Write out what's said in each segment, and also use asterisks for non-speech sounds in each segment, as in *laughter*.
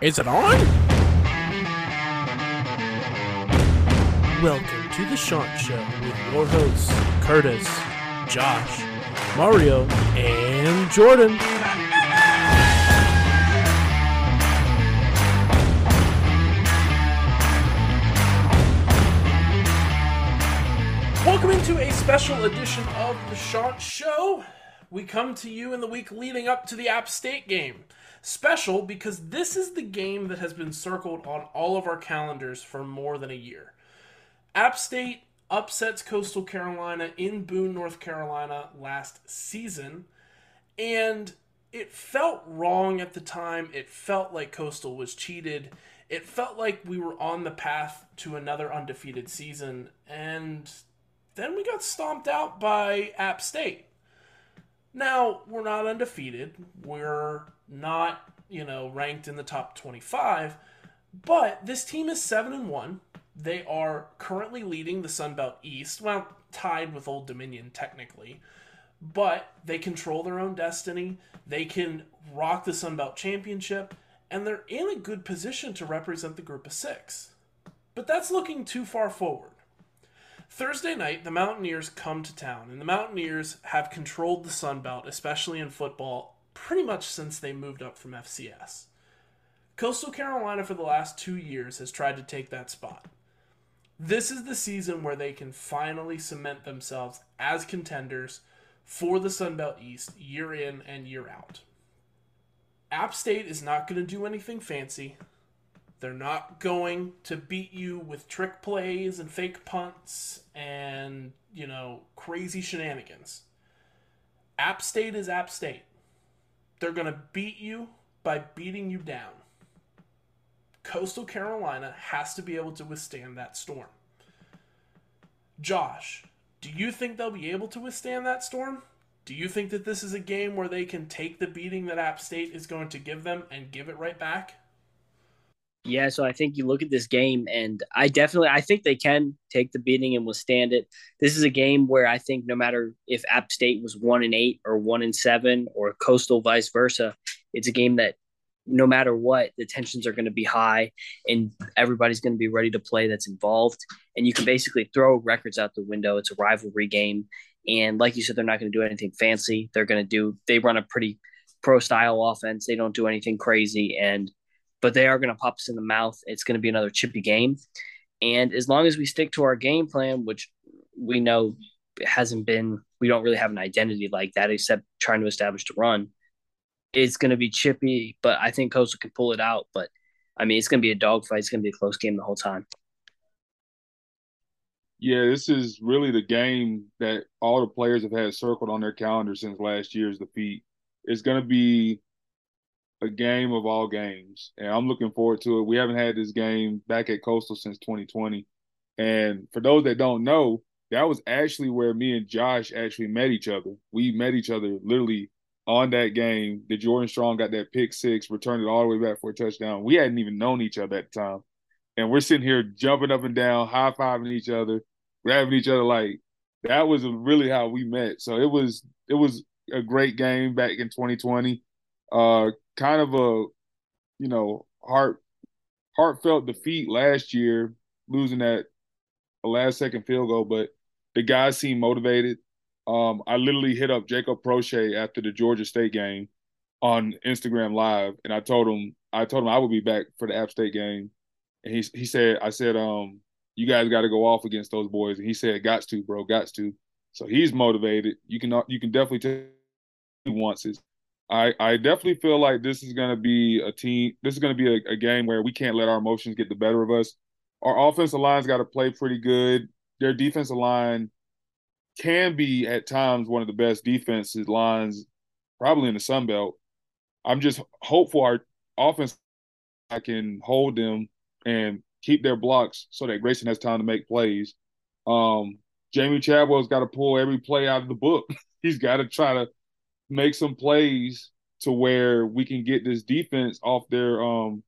Is it on? Welcome to the Chant Show with your hosts, Curtis, Josh, Mario, and Jordan. Welcome into a special edition of the Chant Show. We come to you in the week leading up to the App State game. Special because this is the game that has been circled on all of our calendars for more than a year. App State upsets Coastal Carolina in Boone, North Carolina last season, and it felt wrong at the time. It felt like Coastal was cheated. It felt like we were on the path to another undefeated season, and then we got stomped out by App State. Now, we're not undefeated. We're not, you know, ranked in the top 25, but this team is 7 and 1. They are currently leading the Sun Belt East, well, tied with Old Dominion technically, but they control their own destiny. They can rock the Sun Belt Championship, and they're in a good position to represent the group of 6. But that's looking too far forward. Thursday night, the Mountaineers come to town, and the Mountaineers have controlled the Sun Belt, especially in football, pretty much since they moved up from FCS. Coastal Carolina, for the last two years, has tried to take that spot. This is the season where they can finally cement themselves as contenders for the Sun Belt East year in and year out. App State is not going to do anything fancy. They're not going to beat you with trick plays and fake punts and, you know, crazy shenanigans. App State is App State. They're going to beat you by beating you down. Coastal Carolina has to be able to withstand that storm. Josh, do you think they'll be able to withstand that storm? Do you think that this is a game where they can take the beating that App State is going to give them and give it right back? Yeah, so I think you look at this game, and I definitely I think they can take the beating and withstand it. This is a game where I think no matter if App State was one and eight or one and seven or Coastal vice versa, it's a game that no matter what, the tensions are going to be high, and everybody's going to be ready to play that's involved. And you can basically throw records out the window. It's a rivalry game, and like you said, they're not going to do anything fancy. They're going to do they run a pretty pro style offense. They don't do anything crazy, and but they are going to pop us in the mouth. It's going to be another chippy game. And as long as we stick to our game plan, which we know hasn't been, we don't really have an identity like that except trying to establish the run, it's going to be chippy. But I think Coastal can pull it out. But I mean, it's going to be a dogfight. It's going to be a close game the whole time. Yeah, this is really the game that all the players have had circled on their calendar since last year's defeat. It's going to be a game of all games, and I'm looking forward to it. We haven't had this game back at Coastal since 2020, and for those that don't know, that was actually where me and Josh actually met each other. We met each other literally on that game. The Jordan Strong got that pick six, returned it all the way back for a touchdown. We hadn't even known each other at the time, and we're sitting here jumping up and down, high fiving each other, grabbing each other like that was really how we met. So it was it was a great game back in 2020. Uh, kind of a, you know, heart heartfelt defeat last year, losing that a last second field goal, but the guys seem motivated. Um, I literally hit up Jacob Proche after the Georgia State game on Instagram Live, and I told him I told him I would be back for the App State game, and he he said I said um you guys got to go off against those boys, and he said got to bro, got to. So he's motivated. You can you can definitely tell he wants it. I, I definitely feel like this is going to be a team. This is going to be a, a, game where we can't let our emotions get the better of us. Our offensive line's got to play pretty good. Their defensive line can be at times one of the best defensive lines, probably in the Sun Belt. I'm just hopeful our offense I can hold them and keep their blocks so that Grayson has time to make plays. Um, Jamey Chadwell's got to pull every play out of the book. *laughs* He's got to try to make some plays to where we can get this defense off their um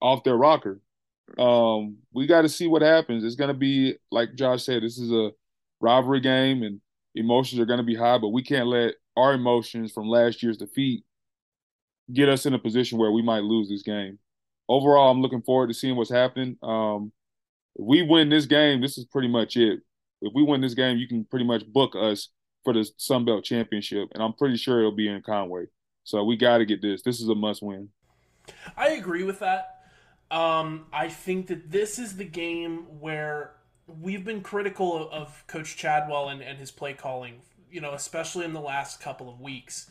off their rocker. Um, we got to see what happens. It's going to be like Josh said. This is a rivalry game, and emotions are going to be high. But we can't let our emotions from last year's defeat get us in a position where we might lose this game. overall, I'm looking forward to seeing what's happening. Um, if we win this game, this is pretty much it. If we win this game, you can pretty much book us for the Sun Belt Championship, and I'm pretty sure it'll be in Conway. So we got to get this. This is a must win. I agree with that. Um, I think that this is the game where we've been critical of, of Coach Chadwell and, and his play calling, you know, especially in the last couple of weeks.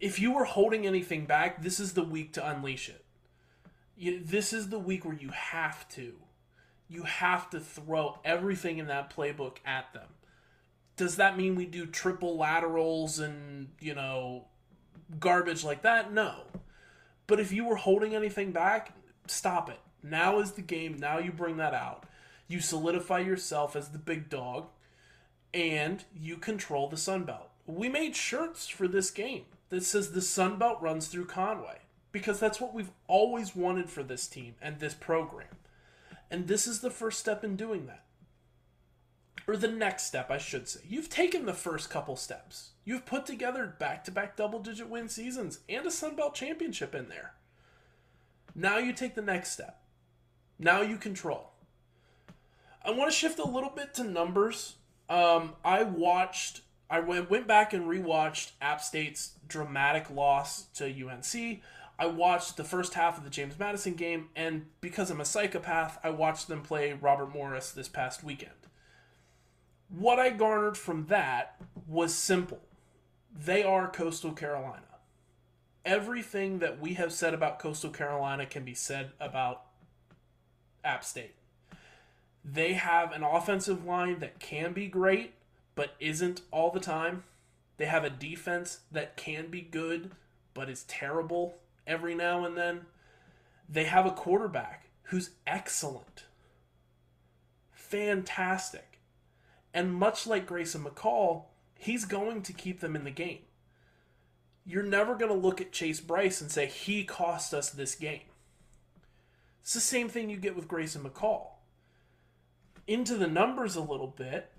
If you were holding anything back, this is the week to unleash it. You, this is the week where you have to. You have to throw everything in that playbook at them. Does that mean we do triple laterals and, you know, garbage like that? No. But if you were holding anything back, stop it. Now is the game. Now you bring that out. You solidify yourself as the big dog, and you control the Sun Belt. We made shirts for this game that says the Sun Belt runs through Conway because that's what we've always wanted for this team and this program. And this is the first step in doing that. Or the next step, I should say. You've taken the first couple steps. You've put together back to back double digit win seasons and a Sun Belt championship in there. Now you take the next step. Now you control. I want to shift a little bit to numbers. Um, I watched, I went, went back and rewatched App State's dramatic loss to UNC. I watched the first half of the James Madison game, and because I'm a psychopath, I watched them play Robert Morris this past weekend. What I garnered from that was simple they are Coastal Carolina everything that we have said about Coastal Carolina can be said about App State. They have an offensive line that can be great, but isn't all the time. They have a defense that can be good, but is terrible every now and then. They have a quarterback who's excellent, fantastic. And much like Grayson McCall, he's going to keep them in the game you're never going to look at Chase Brice and say he cost us this game. It's the same thing you get with Grayson McCall. Into the numbers a little bit,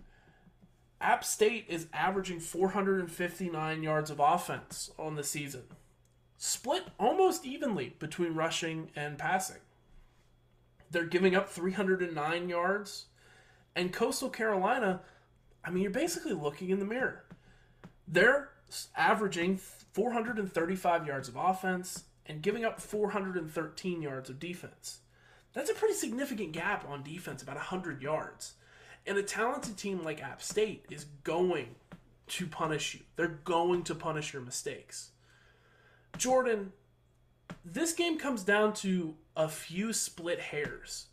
App State is averaging 459 yards of offense on the season, split almost evenly between rushing and passing. They're giving up 309 yards, and Coastal Carolina, I mean, you're basically looking in the mirror. They're averaging 435 yards of offense and giving up 413 yards of defense. That's a pretty significant gap on defense, about 100 yards. And a talented team like App State is going to punish you. They're going to punish your mistakes. Jordan, this game comes down to a few split hairs.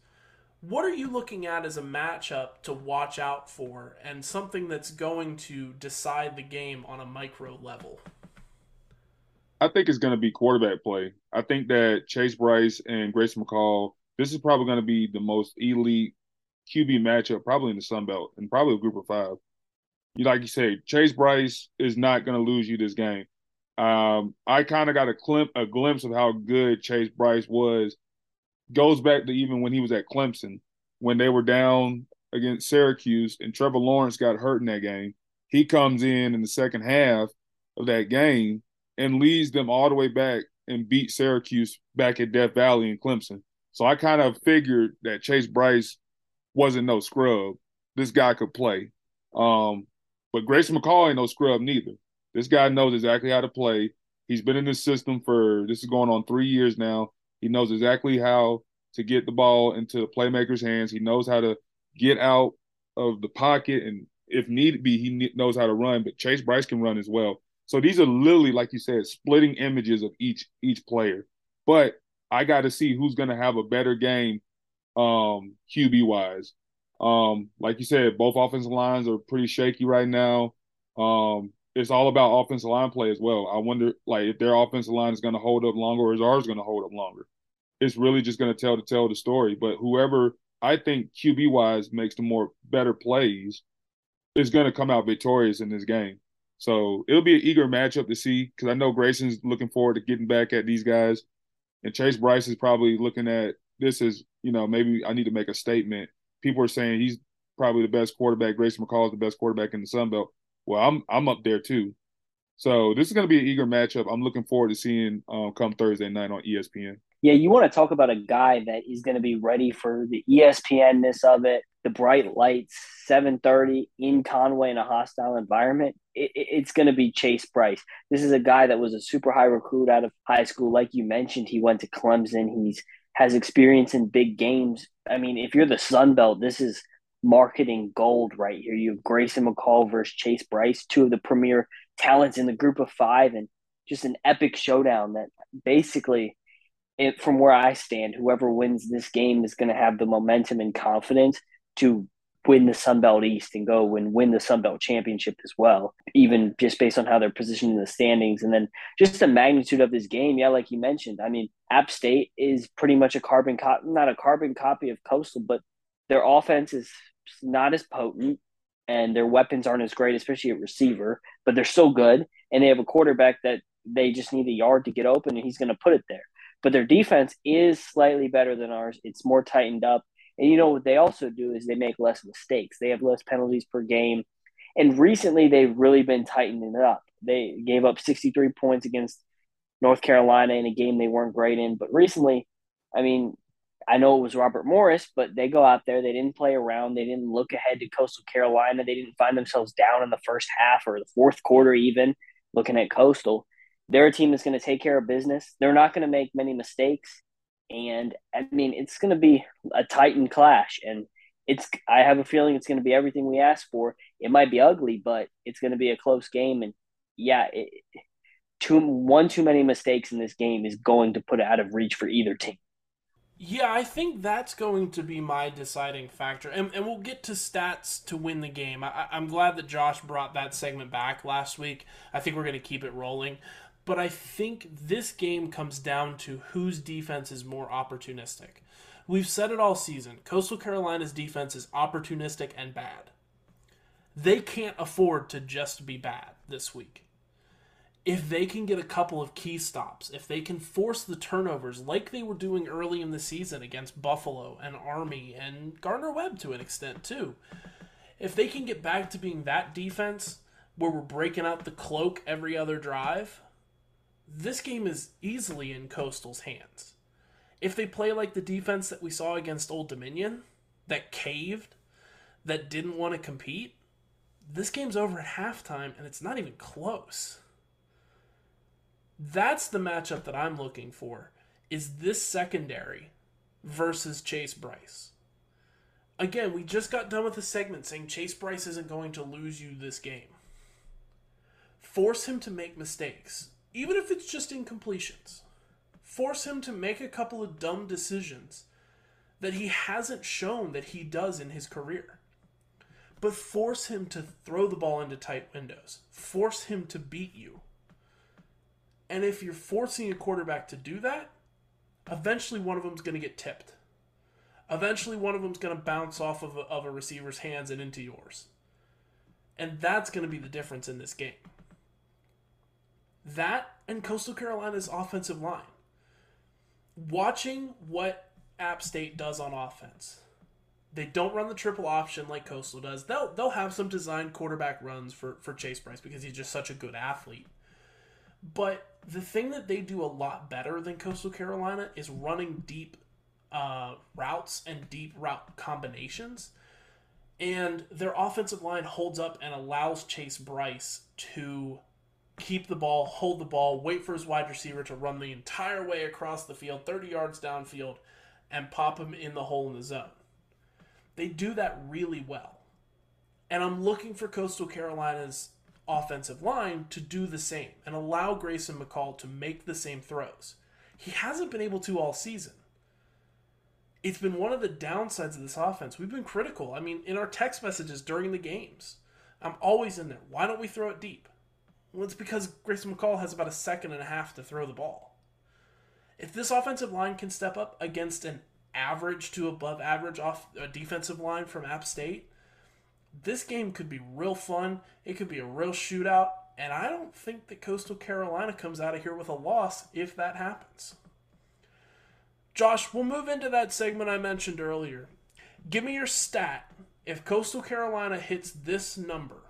What are you looking at as a matchup to watch out for and something that's going to decide the game on a micro level? I think it's going to be quarterback play. I think that Chase Brice and Grace McCall, this is probably going to be the most elite QB matchup, probably in the Sun Belt, and probably a group of five. You like you say, Chase Brice is not going to lose you this game. Um, I kind of got a, a glimpse of how good Chase Brice was. Goes back to even when he was at Clemson, when they were down against Syracuse, and Trevor Lawrence got hurt in that game. He comes in in the second half of that game and leads them all the way back and beat Syracuse back at Death Valley in Clemson. So I kind of figured that Chase Brice wasn't no scrub. This guy could play. Um, but Grayson McCall ain't no scrub neither. This guy knows exactly how to play. He's been in this system for this is going on three years now. He knows exactly how to get the ball into the playmaker's hands. He knows how to get out of the pocket, and if need be, he knows how to run. But Chase Brice can run as well. So these are literally, like you said, splitting images of each each player. But I got to see who's going to have a better game, um, QB wise. Um, like you said, both offensive lines are pretty shaky right now. Um, it's all about offensive line play as well. I wonder, like, if their offensive line is going to hold up longer, or is ours going to hold up longer? It's really just going to tell to tell the story. But whoever I think QB wise makes the more better plays is going to come out victorious in this game. So it'll be an eager matchup to see because I know Grayson's looking forward to getting back at these guys, and Chase Brice is probably looking at this as you know maybe I need to make a statement. People are saying he's probably the best quarterback. Grayson McCall is the best quarterback in the Sun Belt. Well, I'm I'm up there too. So this is going to be an eager matchup. I'm looking forward to seeing um, come Thursday night on ESPN. Yeah, you want to talk about a guy that is going to be ready for the ESPNness of it, the bright lights, 7:30 in Conway in a hostile environment. It, it, it's going to be Chase Brice. This is a guy that was a super high recruit out of high school, like you mentioned. He went to Clemson. He's has experience in big games. I mean, if you're the Sun Belt, this is marketing gold right here. You have Grayson McCall versus Chase Brice, two of the premier talents in the group of five, and just an epic showdown that basically it, from where I stand, whoever wins this game is going to have the momentum and confidence to win the Sun Belt East and go and win the Sun Belt Championship as well, even just based on how they're positioned in the standings. And then just the magnitude of this game, yeah, like you mentioned, I mean, App State is pretty much a carbon copy, not a carbon copy of Coastal, but their offense is not as potent and their weapons aren't as great, especially at receiver, but they're still good. And they have a quarterback that they just need a yard to get open and he's going to put it there. But their defense is slightly better than ours. It's more tightened up. And you know what they also do is they make less mistakes. They have less penalties per game. And recently they've really been tightening it up. They gave up 63 points against North Carolina in a game they weren't great in. But recently, I mean, I know it was Robert Morris, but they go out there. They didn't play around. They didn't look ahead to Coastal Carolina. They didn't find themselves down in the first half or the fourth quarter, even looking at Coastal. They're a team that's going to take care of business. They're not going to make many mistakes. And I mean, it's going to be a Titan clash. And it's, I have a feeling it's going to be everything we asked for. It might be ugly, but it's going to be a close game. And yeah, it, too, one too many mistakes in this game is going to put it out of reach for either team. Yeah, I think that's going to be my deciding factor. And, and we'll get to stats to win the game. I, I'm glad that Josh brought that segment back last week. I think we're going to keep it rolling. But I think this game comes down to whose defense is more opportunistic. We've said it all season Coastal Carolina's defense is opportunistic and bad. They can't afford to just be bad this week if they can get a couple of key stops, if they can force the turnovers like they were doing early in the season against Buffalo and Army and Gardner Webb to an extent too, if they can get back to being that defense where we're breaking out the cloak every other drive, this game is easily in Coastal's hands. If they play like the defense that we saw against Old Dominion, that caved, that didn't want to compete, this game's over at halftime and it's not even close. That's the matchup that I'm looking for. Is this secondary versus Chase Brice? Again, we just got done with the segment saying Chase Brice isn't going to lose you this game. Force him to make mistakes, even if it's just incompletions. Force him to make a couple of dumb decisions that he hasn't shown that he does in his career. But force him to throw the ball into tight windows. Force him to beat you. And if you're forcing a quarterback to do that, eventually one of them's going to get tipped. Eventually one of them's going to bounce off of a, of a receiver's hands and into yours. And that's going to be the difference in this game. That and Coastal Carolina's offensive line. Watching what App State does on offense. They don't run the triple option like Coastal does. They'll they'll have some designed quarterback runs for, for Chase Brice because he's just such a good athlete. But the thing that they do a lot better than Coastal Carolina is running deep uh, routes and deep route combinations. And their offensive line holds up and allows Chase Brice to keep the ball, hold the ball, wait for his wide receiver to run the entire way across the field, 30 yards downfield, and pop him in the hole in the zone. They do that really well. And I'm looking for Coastal Carolina's offensive line to do the same and allow Grayson McCall to make the same throws. He hasn't been able to all season. It's been one of the downsides of this offense. We've been critical. I mean, in our text messages during the games, I'm always in there. Why don't we throw it deep? Well, it's because Grayson McCall has about a second and a half to throw the ball. If this offensive line can step up against an average to above average off a defensive line from App State, this game could be real fun. It could be a real shootout. And I don't think that Coastal Carolina comes out of here with a loss if that happens. Josh, we'll move into that segment I mentioned earlier. Give me your stat. If Coastal Carolina hits this number,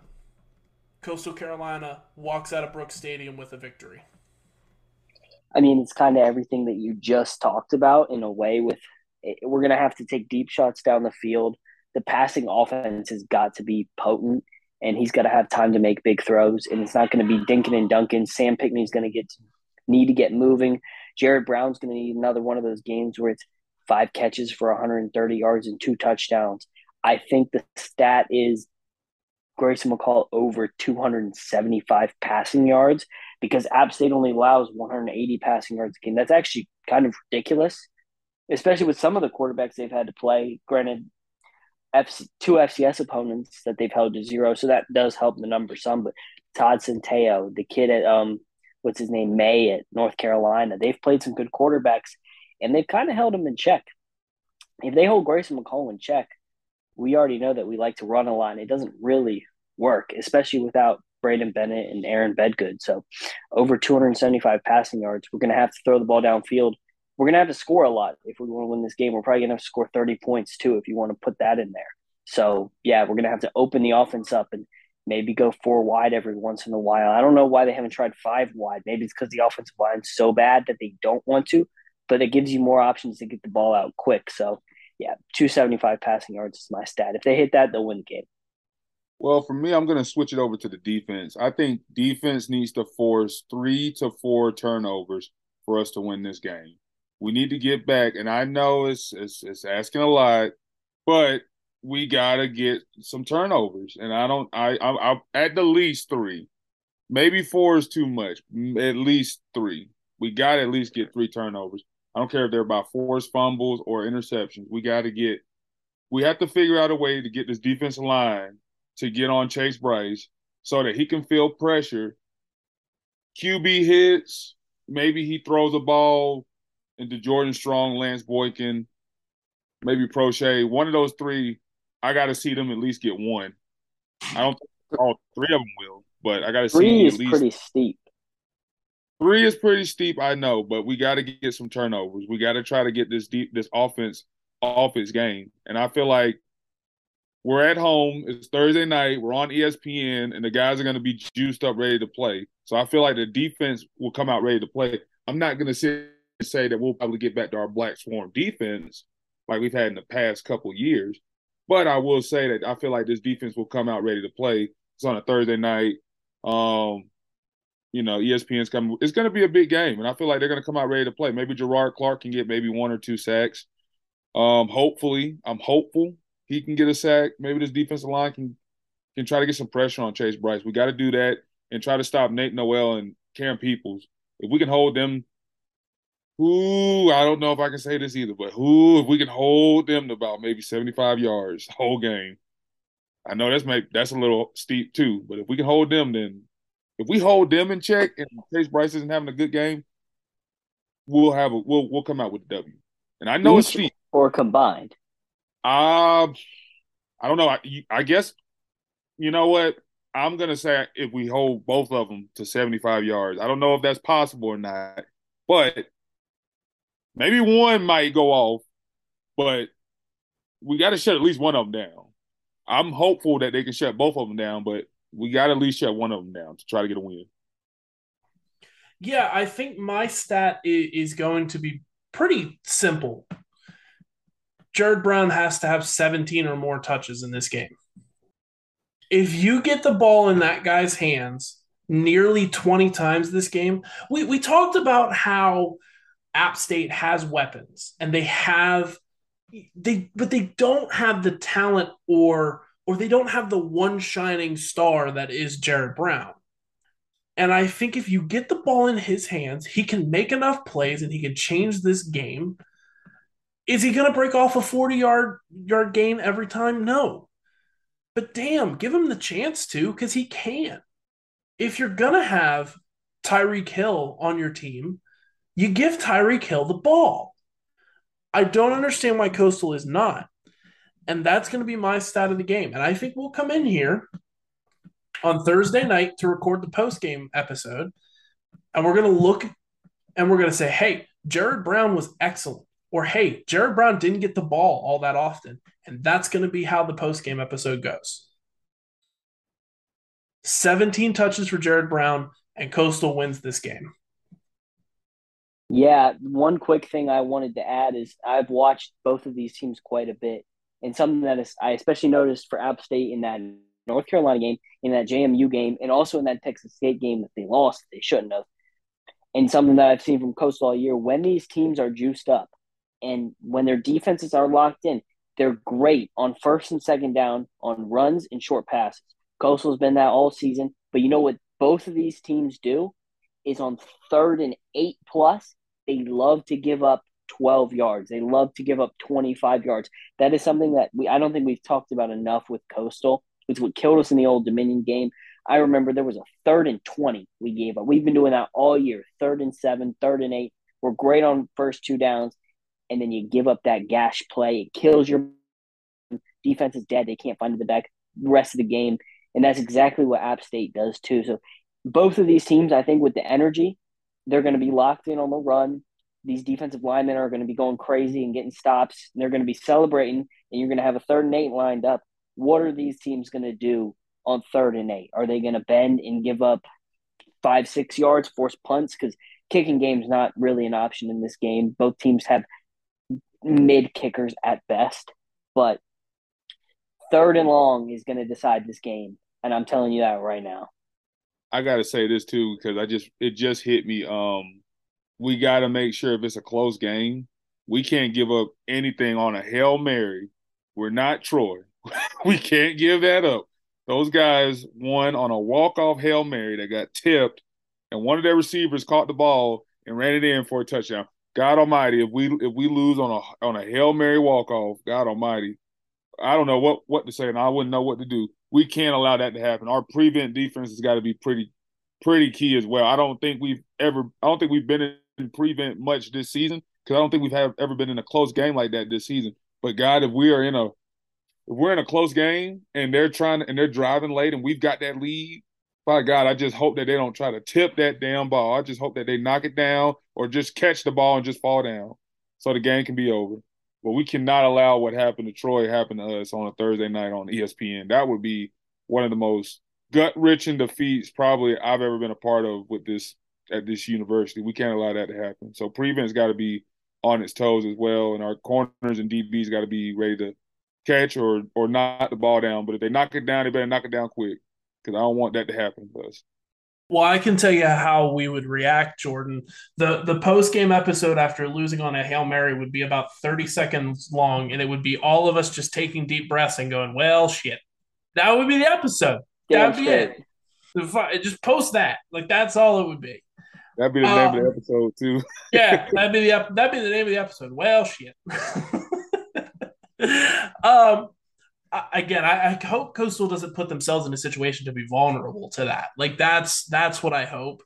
Coastal Carolina walks out of Brooks Stadium with a victory. I mean, it's kind of everything that you just talked about in a way. With eh, we're going to have to take deep shots down the field. The passing offense has got to be potent, and he's got to have time to make big throws. And it's not going to be Dinkin and Duncan. Sam Pinckney's going to get need to get moving. Jared Brown's going to need another one of those games where it's five catches for 130 yards and two touchdowns. I think the stat is Grayson McCall over 275 passing yards because App State only allows 180 passing yards a game. That's actually kind of ridiculous, especially with some of the quarterbacks they've had to play. Granted, FC, two FCS opponents that they've held to zero, so that does help the number some. But Todd Centeio, the kid at um, what's his name, Maye at North Carolina, they've played some good quarterbacks, and they've kind of held him in check. If they hold Grayson McCall in check, we already know that we like to run a line. It doesn't really work, especially without Braydon Bennett and Aaron Bedgood. So over 275 passing yards. We're going to have to throw the ball downfield. We're going to have to score a lot if we want to win this game. We're probably going to to score 30 points too if you want to put that in there. So yeah, we're going to have to open the offense up and maybe go four wide every once in a while. I don't know why they haven't tried five wide. Maybe it's because the offensive line's so bad that they don't want to, but it gives you more options to get the ball out quick. So yeah, 275 passing yards is my stat. If they hit that, they'll win the game. Well, for me, I'm going to switch it over to the defense. I think defense needs to force three to four turnovers for us to win this game. We need to get back, and I know it's it's, it's asking a lot, but we got to get some turnovers. And I don't, I, I, I, at the least three, maybe four is too much. At least three. We got to at least get three turnovers. I don't care if they're about forced fumbles or interceptions. We got to get, we have to figure out a way to get this defensive line to get on Chase Brice so that he can feel pressure. QB hits, maybe he throws a ball into Jordan Strong, Lance Boykin, maybe Proche. One of those three, I got to see them at least get one. I don't think all three of them will, but I got to see three at is least pretty steep. Three is pretty steep, I know, but we got to get some turnovers. We got to try to get this deep, this offense off its game, and I feel like we're at home. It's Thursday night. We're on ESPN, and the guys are going to be juiced up, ready to play. So I feel like the defense will come out ready to play. I'm not going to say that we'll probably get back to our black swarm defense like we've had in the past couple years, but I will say that I feel like this defense will come out ready to play. It's on a Thursday night. Um, you know, ESPN's coming. It's going to be a big game, and I feel like they're going to come out ready to play. Maybe Gerard Clark can get maybe one or two sacks. Um, hopefully, I'm hopeful he can get a sack. Maybe this defensive line can can try to get some pressure on Chase Brice. We got to do that and try to stop Nate Noel and Cam Peoples. If we can hold them, who I don't know if I can say this either, but who if we can hold them to about maybe 75 yards the whole game. I know that's maybe that's a little steep too, but if we can hold them, then if we hold them in check and Chase Brice isn't having a good game, we'll have a we'll we'll come out with the W. And I know Each it's steep. Or combined. Uh, I don't know. I, I guess you know what I'm gonna say. If we hold both of them to 75 yards, I don't know if that's possible or not, but maybe one might go off. But we got to shut at least one of them down. I'm hopeful that they can shut both of them down, but we got to at least shut one of them down to try to get a win. Yeah, I think my stat is going to be pretty simple. Jared Brown has to have 17 or more touches in this game. If you get the ball in that guy's hands nearly 20 times this game, we, we talked about how App State has weapons and they have they but they don't have the talent or or they don't have the one shining star that is Jared Brown. And I think if you get the ball in his hands, he can make enough plays and he can change this game is he going to break off a 40 yard yard gain every time? No. But damn, give him the chance to because he can. If you're going to have Tyreek Hill on your team, you give Tyreek Hill the ball. I don't understand why Coastal is not. And that's going to be my stat of the game. And I think we'll come in here on Thursday night to record the post game episode. And we're going to look and we're going to say, hey, Jared Brown was excellent or hey, Jared Brown didn't get the ball all that often. And that's going to be how the post game episode goes. 17 touches for Jared Brown, and Coastal wins this game. Yeah, one quick thing I wanted to add is I've watched both of these teams quite a bit, and something that is I especially noticed for App State in that North Carolina game, in that JMU game, and also in that Texas State game that they lost, they shouldn't have. And something that I've seen from Coastal all year, when these teams are juiced up, and when their defenses are locked in, they're great on first and second down on runs and short passes. Coastal's been that all season, but you know what both of these teams do is on third and eight plus, they love to give up 12 yards. They love to give up 25 yards. That is something that we I don't think we've talked about enough with Coastal. It's what killed us in the old Dominion game. I remember there was a third and 20 we gave up. We've been doing that all year. Third and seven, third and eight. We're great on first two downs. And then you give up that gash play. It kills your defense is dead. They can't find the back the rest of the game. And that's exactly what App State does too. So both of these teams, I think, with the energy, they're going to be locked in on the run. These defensive linemen are going to be going crazy and getting stops. And they're going to be celebrating, and you're going to have a third and eight lined up. What are these teams going to do on third and eight? Are they going to bend and give up five, six yards, force punts? Because kicking game is not really an option in this game. Both teams have mid kickers at best, but third and long is going to decide this game, and I'm telling you that right now. I got to say this too because I just it just hit me. Um, we got to make sure if it's a close game, we can't give up anything on a hail mary. We're not Troy. *laughs* we can't give that up. Those guys won on a walk off hail mary that got tipped, and one of their receivers caught the ball and ran it in for a touchdown. God Almighty, if we if we lose on a on a hail mary walk off, God Almighty, I don't know what what to say, and I wouldn't know what to do. We can't allow that to happen. Our prevent defense has got to be pretty pretty key as well. I don't think we've ever. I don't think we've been in prevent much this season because I don't think we've have, ever been in a close game like that this season. But God, if we are in a if we're in a close game and they're trying and they're driving late and we've got that lead, by God, I just hope that they don't try to tip that damn ball. I just hope that they knock it down or just catch the ball and just fall down so the game can be over. But we cannot allow what happened to Troy happen to us on a Thursday night on ESPN. That would be one of the most gut wrenching defeats probably I've ever been a part of with this at this university. We can't allow that to happen. So prevent's got to be on its toes as well, and our corners and DBs got to be ready to catch or or knock the ball down. But if they knock it down, they better knock it down quick because I don't want that to happen to us. Well, I can tell you how we would react, Jordan. The the post game episode after losing on a Hail Mary would be about 30 seconds long, and it would be all of us just taking deep breaths and going, Well, shit. That would be the episode. That'd be it. Just post that. Like that's all it would be. That'd be the name of the um, episode too. *laughs* yeah, *laughs* that'd be the that'd be the name of the episode. Well, shit. *laughs* um, again, I, I, hope Coastal doesn't put themselves in a situation to be vulnerable to that. Like that's that's what I hope.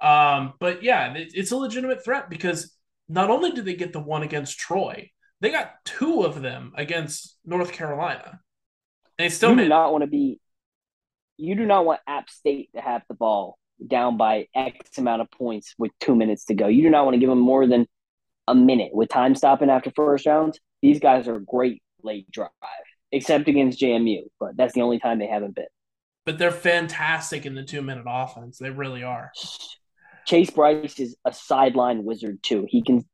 Um, but yeah, it, it's a legitimate threat because not only did they get the one against Troy, they got two of them against North Carolina. They still you do not want to be. You do not want App State to have the ball down by X amount of points with two minutes to go. You do not want to give them more than a minute with time stopping after first rounds. These guys are great late drive except against JMU, but that's the only time they haven't been. But they're fantastic in the two minute offense. They really are. Chase Brice is a sideline wizard too. He can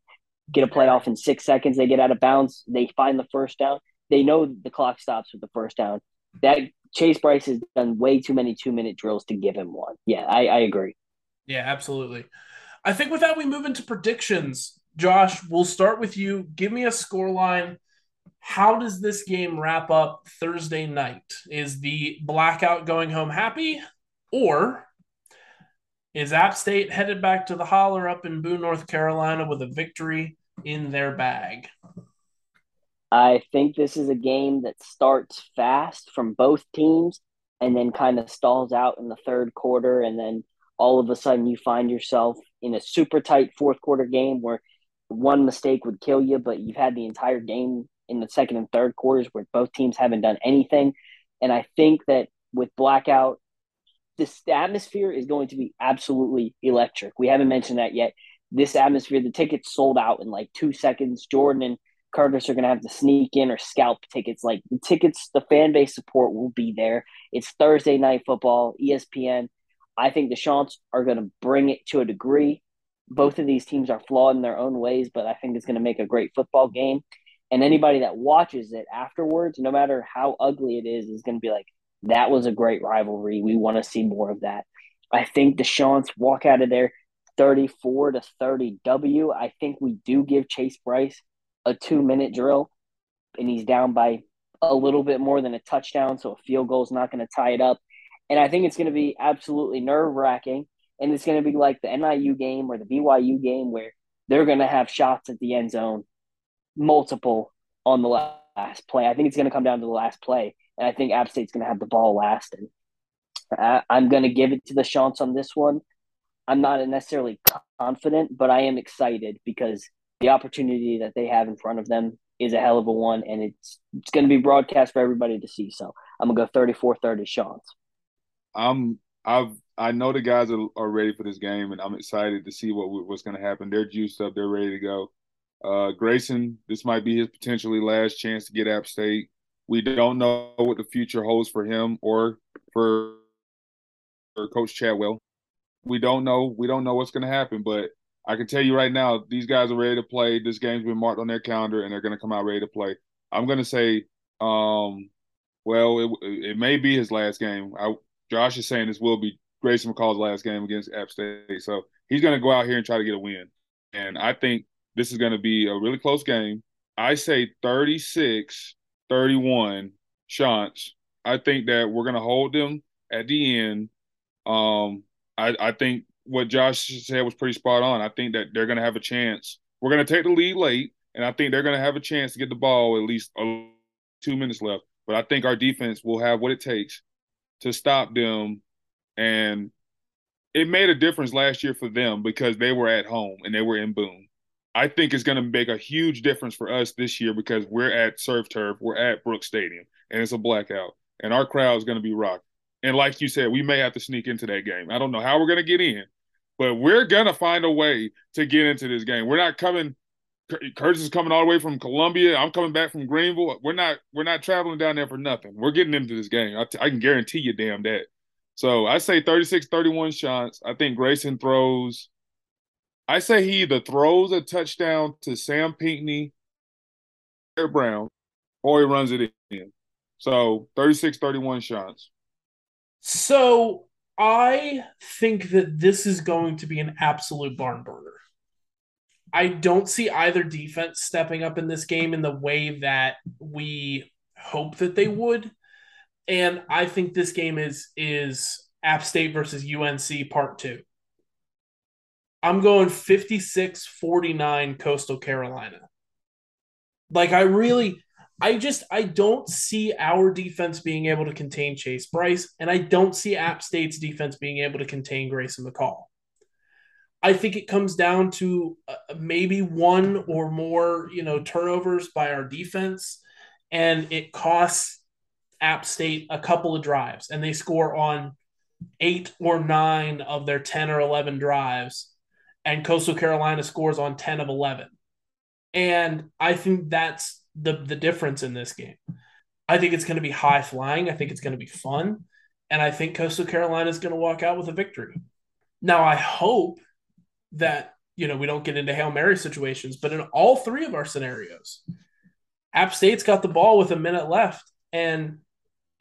get a playoff in six seconds. They get out of bounds. They find the first down. They know the clock stops with the first down. That Chase Brice has done way too many two minute drills to give him one. Yeah, I, I agree. Yeah, absolutely. I think with that we move into predictions. Josh, we'll start with you. Give me a score line how does this game wrap up Thursday night? Is the blackout going home happy, or is App State headed back to the holler up in Boone, North Carolina with a victory in their bag? I think this is a game that starts fast from both teams and then kind of stalls out in the third quarter. And then all of a sudden you find yourself in a super tight fourth quarter game where one mistake would kill you, but you've had the entire game in the second and third quarters where both teams haven't done anything. And I think that with blackout, this atmosphere is going to be absolutely electric. We haven't mentioned that yet. This atmosphere, the tickets sold out in like two seconds. Jordan and Curtis are going to have to sneak in or scalp tickets. Like the tickets, the fan base support will be there. It's Thursday night football, ESPN. I think the Chants are going to bring it to a degree. both of these teams are flawed in their own ways, but I think it's going to make a great football game. And anybody that watches it afterwards, no matter how ugly it is, is going to be like, that was a great rivalry. We want to see more of that. I think the Chants walk out of there 34 to 30 W. I think we do give Chase Brice a two minute drill, and he's down by a little bit more than a touchdown. So a field goal is not going to tie it up. And I think it's going to be absolutely nerve wracking. And it's going to be like the NIU game or the BYU game where they're going to have shots at the end zone, multiple on the last play. I think it's going to come down to the last play. And I think App State's going to have the ball last. And I, I'm going to give it to the Chants on this one. I'm not necessarily confident, but I am excited because the opportunity that they have in front of them is a hell of a one, and it's it's going to be broadcast for everybody to see. So I'm gonna go 34-30 Chants. I'm I've I know the guys are, are ready for this game, and I'm excited to see what what's going to happen. They're juiced up. They're ready to go. Uh, Grayson, this might be his potentially last chance to get App State. We don't know what the future holds for him or for, for Coach Chadwell. We don't know. We don't know what's going to happen, but I can tell you right now, these guys are ready to play. This game's been marked on their calendar, and they're going to come out ready to play. I'm going to say, um, well, it, it may be his last game. I, Josh is saying this will be Grayson McCall's last game against App State, so he's going to go out here and try to get a win. And I think this is going to be a really close game. I say 36 31 Chants. I think that we're going to hold them at the end. Um, I, I think what Josh said was pretty spot on. I think that they're going to have a chance. We're going to take the lead late, and I think they're going to have a chance to get the ball at least two minutes left. But I think our defense will have what it takes to stop them. And it made a difference last year for them because they were at home and they were in Boone. I think it's going to make a huge difference for us this year because we're at Surf Turf, we're at Brooks Stadium, and it's a blackout, and our crowd is going to be rocking. And like you said, we may have to sneak into that game. I don't know how we're going to get in, but we're going to find a way to get into this game. We're not coming. Curtis is coming all the way from Columbia. I'm coming back from Greenville. We're not. We're not traveling down there for nothing. We're getting into this game. I, t- I can guarantee you, damn that. So I say 36-31 shots. I think Grayson throws. I say he either throws a touchdown to Sam Pinckney, Brown, or he runs it in. So 36-31 Chants. So I think that this is going to be an absolute barn burner. I don't see either defense stepping up in this game in the way that we hope that they would. And I think this game is is App State versus UNC part 2. I'm going 56-49 Coastal Carolina. Like I really I just I don't see our defense being able to contain Chase Brice, and I don't see App State's defense being able to contain Grayson McCall. I think it comes down to uh, maybe one or more, you know, turnovers by our defense, and it costs App State a couple of drives, and they score on eight or nine of their ten or eleven drives, and Coastal Carolina scores on ten of eleven, and I think that's the the difference in this game. I think it's going to be high flying. I think it's going to be fun, and I think Coastal Carolina is going to walk out with a victory. Now, I hope that you know we don't get into hail mary situations, but in all three of our scenarios, App State's got the ball with a minute left, and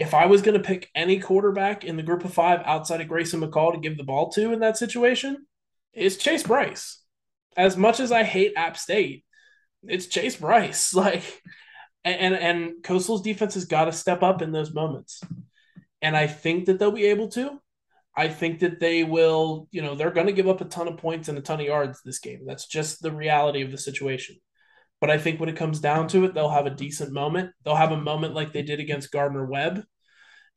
if I was going to pick any quarterback in the group of five outside of Grayson McCall to give the ball to in that situation, it's Chase Brice. As much as I hate App State, it's Chase Brice. *laughs* Like, and and Coastal's defense has got to step up in those moments, and I think that they'll be able to. I think that they will. You know, they're going to give up a ton of points and a ton of yards this game. That's just the reality of the situation. But I think when it comes down to it, they'll have a decent moment. They'll have a moment like they did against Gardner Webb,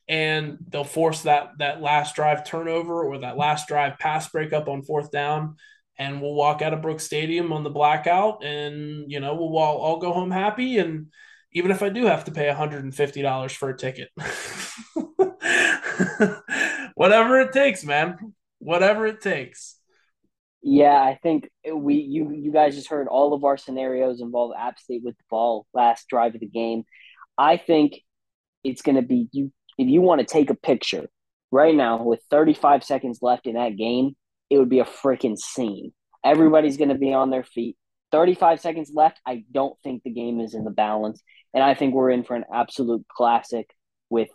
and they'll force that that last drive turnover or that last drive pass breakup on fourth down and we'll walk out of Brooks Stadium on the blackout, and you know we'll all, all go home happy. And even if I do have to pay $150 for a ticket, *laughs* whatever it takes, man, whatever it takes. Yeah, I think we you you guys just heard all of our scenarios involve App State with the ball last drive of the game. I think it's going to be you if you want to take a picture right now with 35 seconds left in that game it would be a freaking scene. Everybody's going to be on their feet. 35 seconds left. I don't think the game is in the balance. And I think we're in for an absolute classic with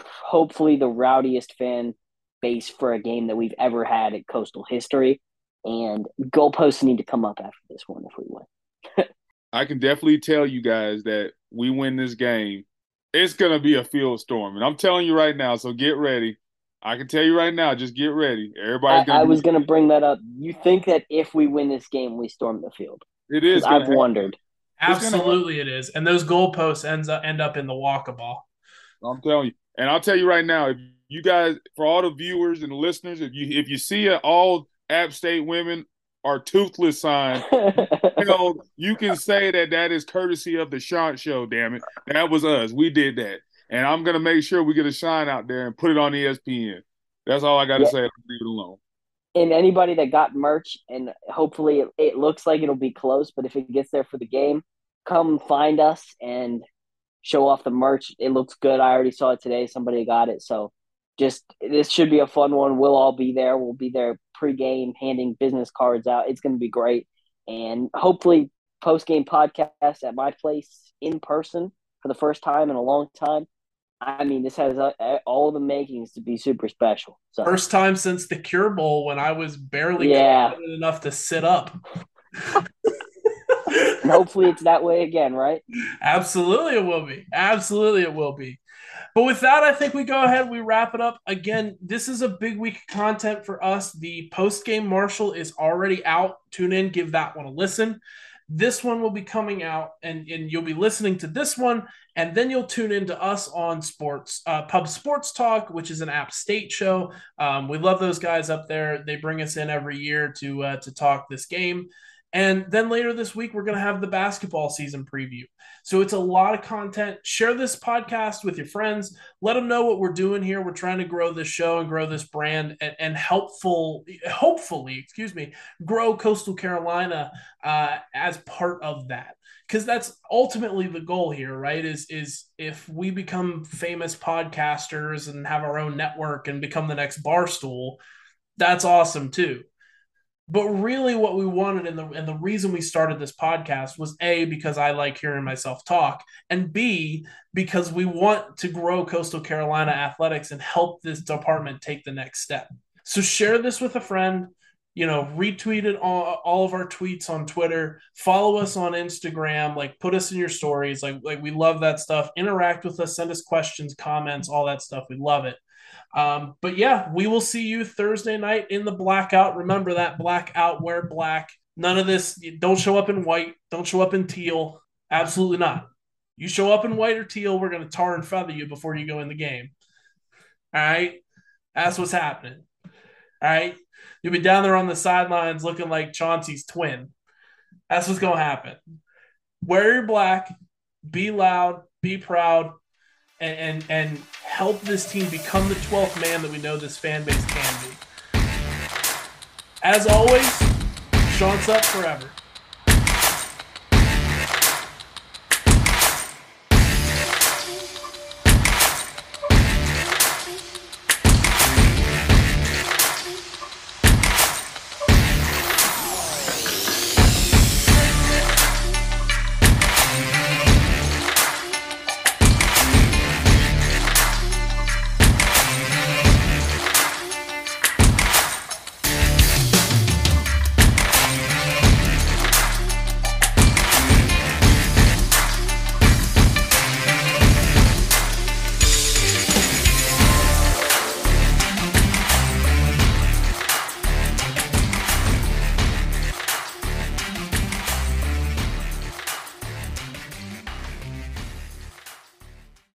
hopefully the rowdiest fan base for a game that we've ever had at Coastal history. And goalposts need to come up after this one if we win. *laughs* I can definitely tell you guys that we win this game. It's going to be a field storm. And I'm telling you right now, so get ready. I can tell you right now, just get ready. Everybody's I, I was going to bring that up. You think that if we win this game, we storm the field? It is. I've wondered. Absolutely, it is. And those goalposts ends up end up in the Waccamaw. I'm telling you, and I'll tell you right now, if you guys, for all the viewers and listeners, if you if you see a, all App State women are toothless sign, *laughs* you know, you can say that that is courtesy of the Chant Show. Damn it, that was us. We did that, and I'm gonna make sure we get a shine out there and put it on ESPN. That's all I got to yeah. say. Leave it alone. And anybody that got merch, and hopefully it, it looks like it'll be close, but if it gets there for the game, come find us and show off the merch. It looks good. I already saw it today. Somebody got it. So just this should be a fun one. We'll all be there. We'll be there pregame, handing business cards out. It's going to be great. And hopefully, post game podcast at my place in person for the first time in a long time. I mean, this has uh, all the makings to be super special. So first time since the Cure Bowl when I was barely yeah. enough to sit up. *laughs* and hopefully it's that way again, right? Absolutely, it will be. Absolutely, it will be. But with that, I think we go ahead. We wrap it up. Again, this is a big week of content for us. The post game Marshall is already out. Tune in, give that one a listen. This one will be coming out, and, and you'll be listening to this one, and then you'll tune in to us on Sports uh, Pub Sports Talk, which is an App State show. Um, we love those guys up there. They bring us in every year to uh, to talk this game. And then later this week, we're going to have the basketball season preview. So it's a lot of content. Share this podcast with your friends. Let them know what we're doing here. We're trying to grow this show and grow this brand and, and helpful, hopefully, excuse me, grow Coastal Carolina uh, as part of that. Because that's ultimately the goal here, right? Is is if we become famous podcasters and have our own network and become the next barstool, that's awesome too but really, what we wanted and the and the reason we started this podcast was a because I like hearing myself talk, and b because we want to grow Coastal Carolina athletics and help this department take the next step. So share this with a friend. You know, retweet it all, all of our tweets on Twitter. Follow us on Instagram. Like, put us in your stories. Like, like we love that stuff. Interact with us. Send us questions, comments, all that stuff. We love it. Um, but yeah, we will see you Thursday night in the blackout. Remember that blackout, wear black. None of this, don't show up in white, don't show up in teal. Absolutely not. You show up in white or teal, we're going to tar and feather you before you go in the game. All right. That's what's happening. All right. You'll be down there on the sidelines looking like Chauncey's twin. That's what's going to happen. Wear your black, be loud, be proud, and, and, and help this team become the 12th man that we know this fan base can be. As always, Chants up forever.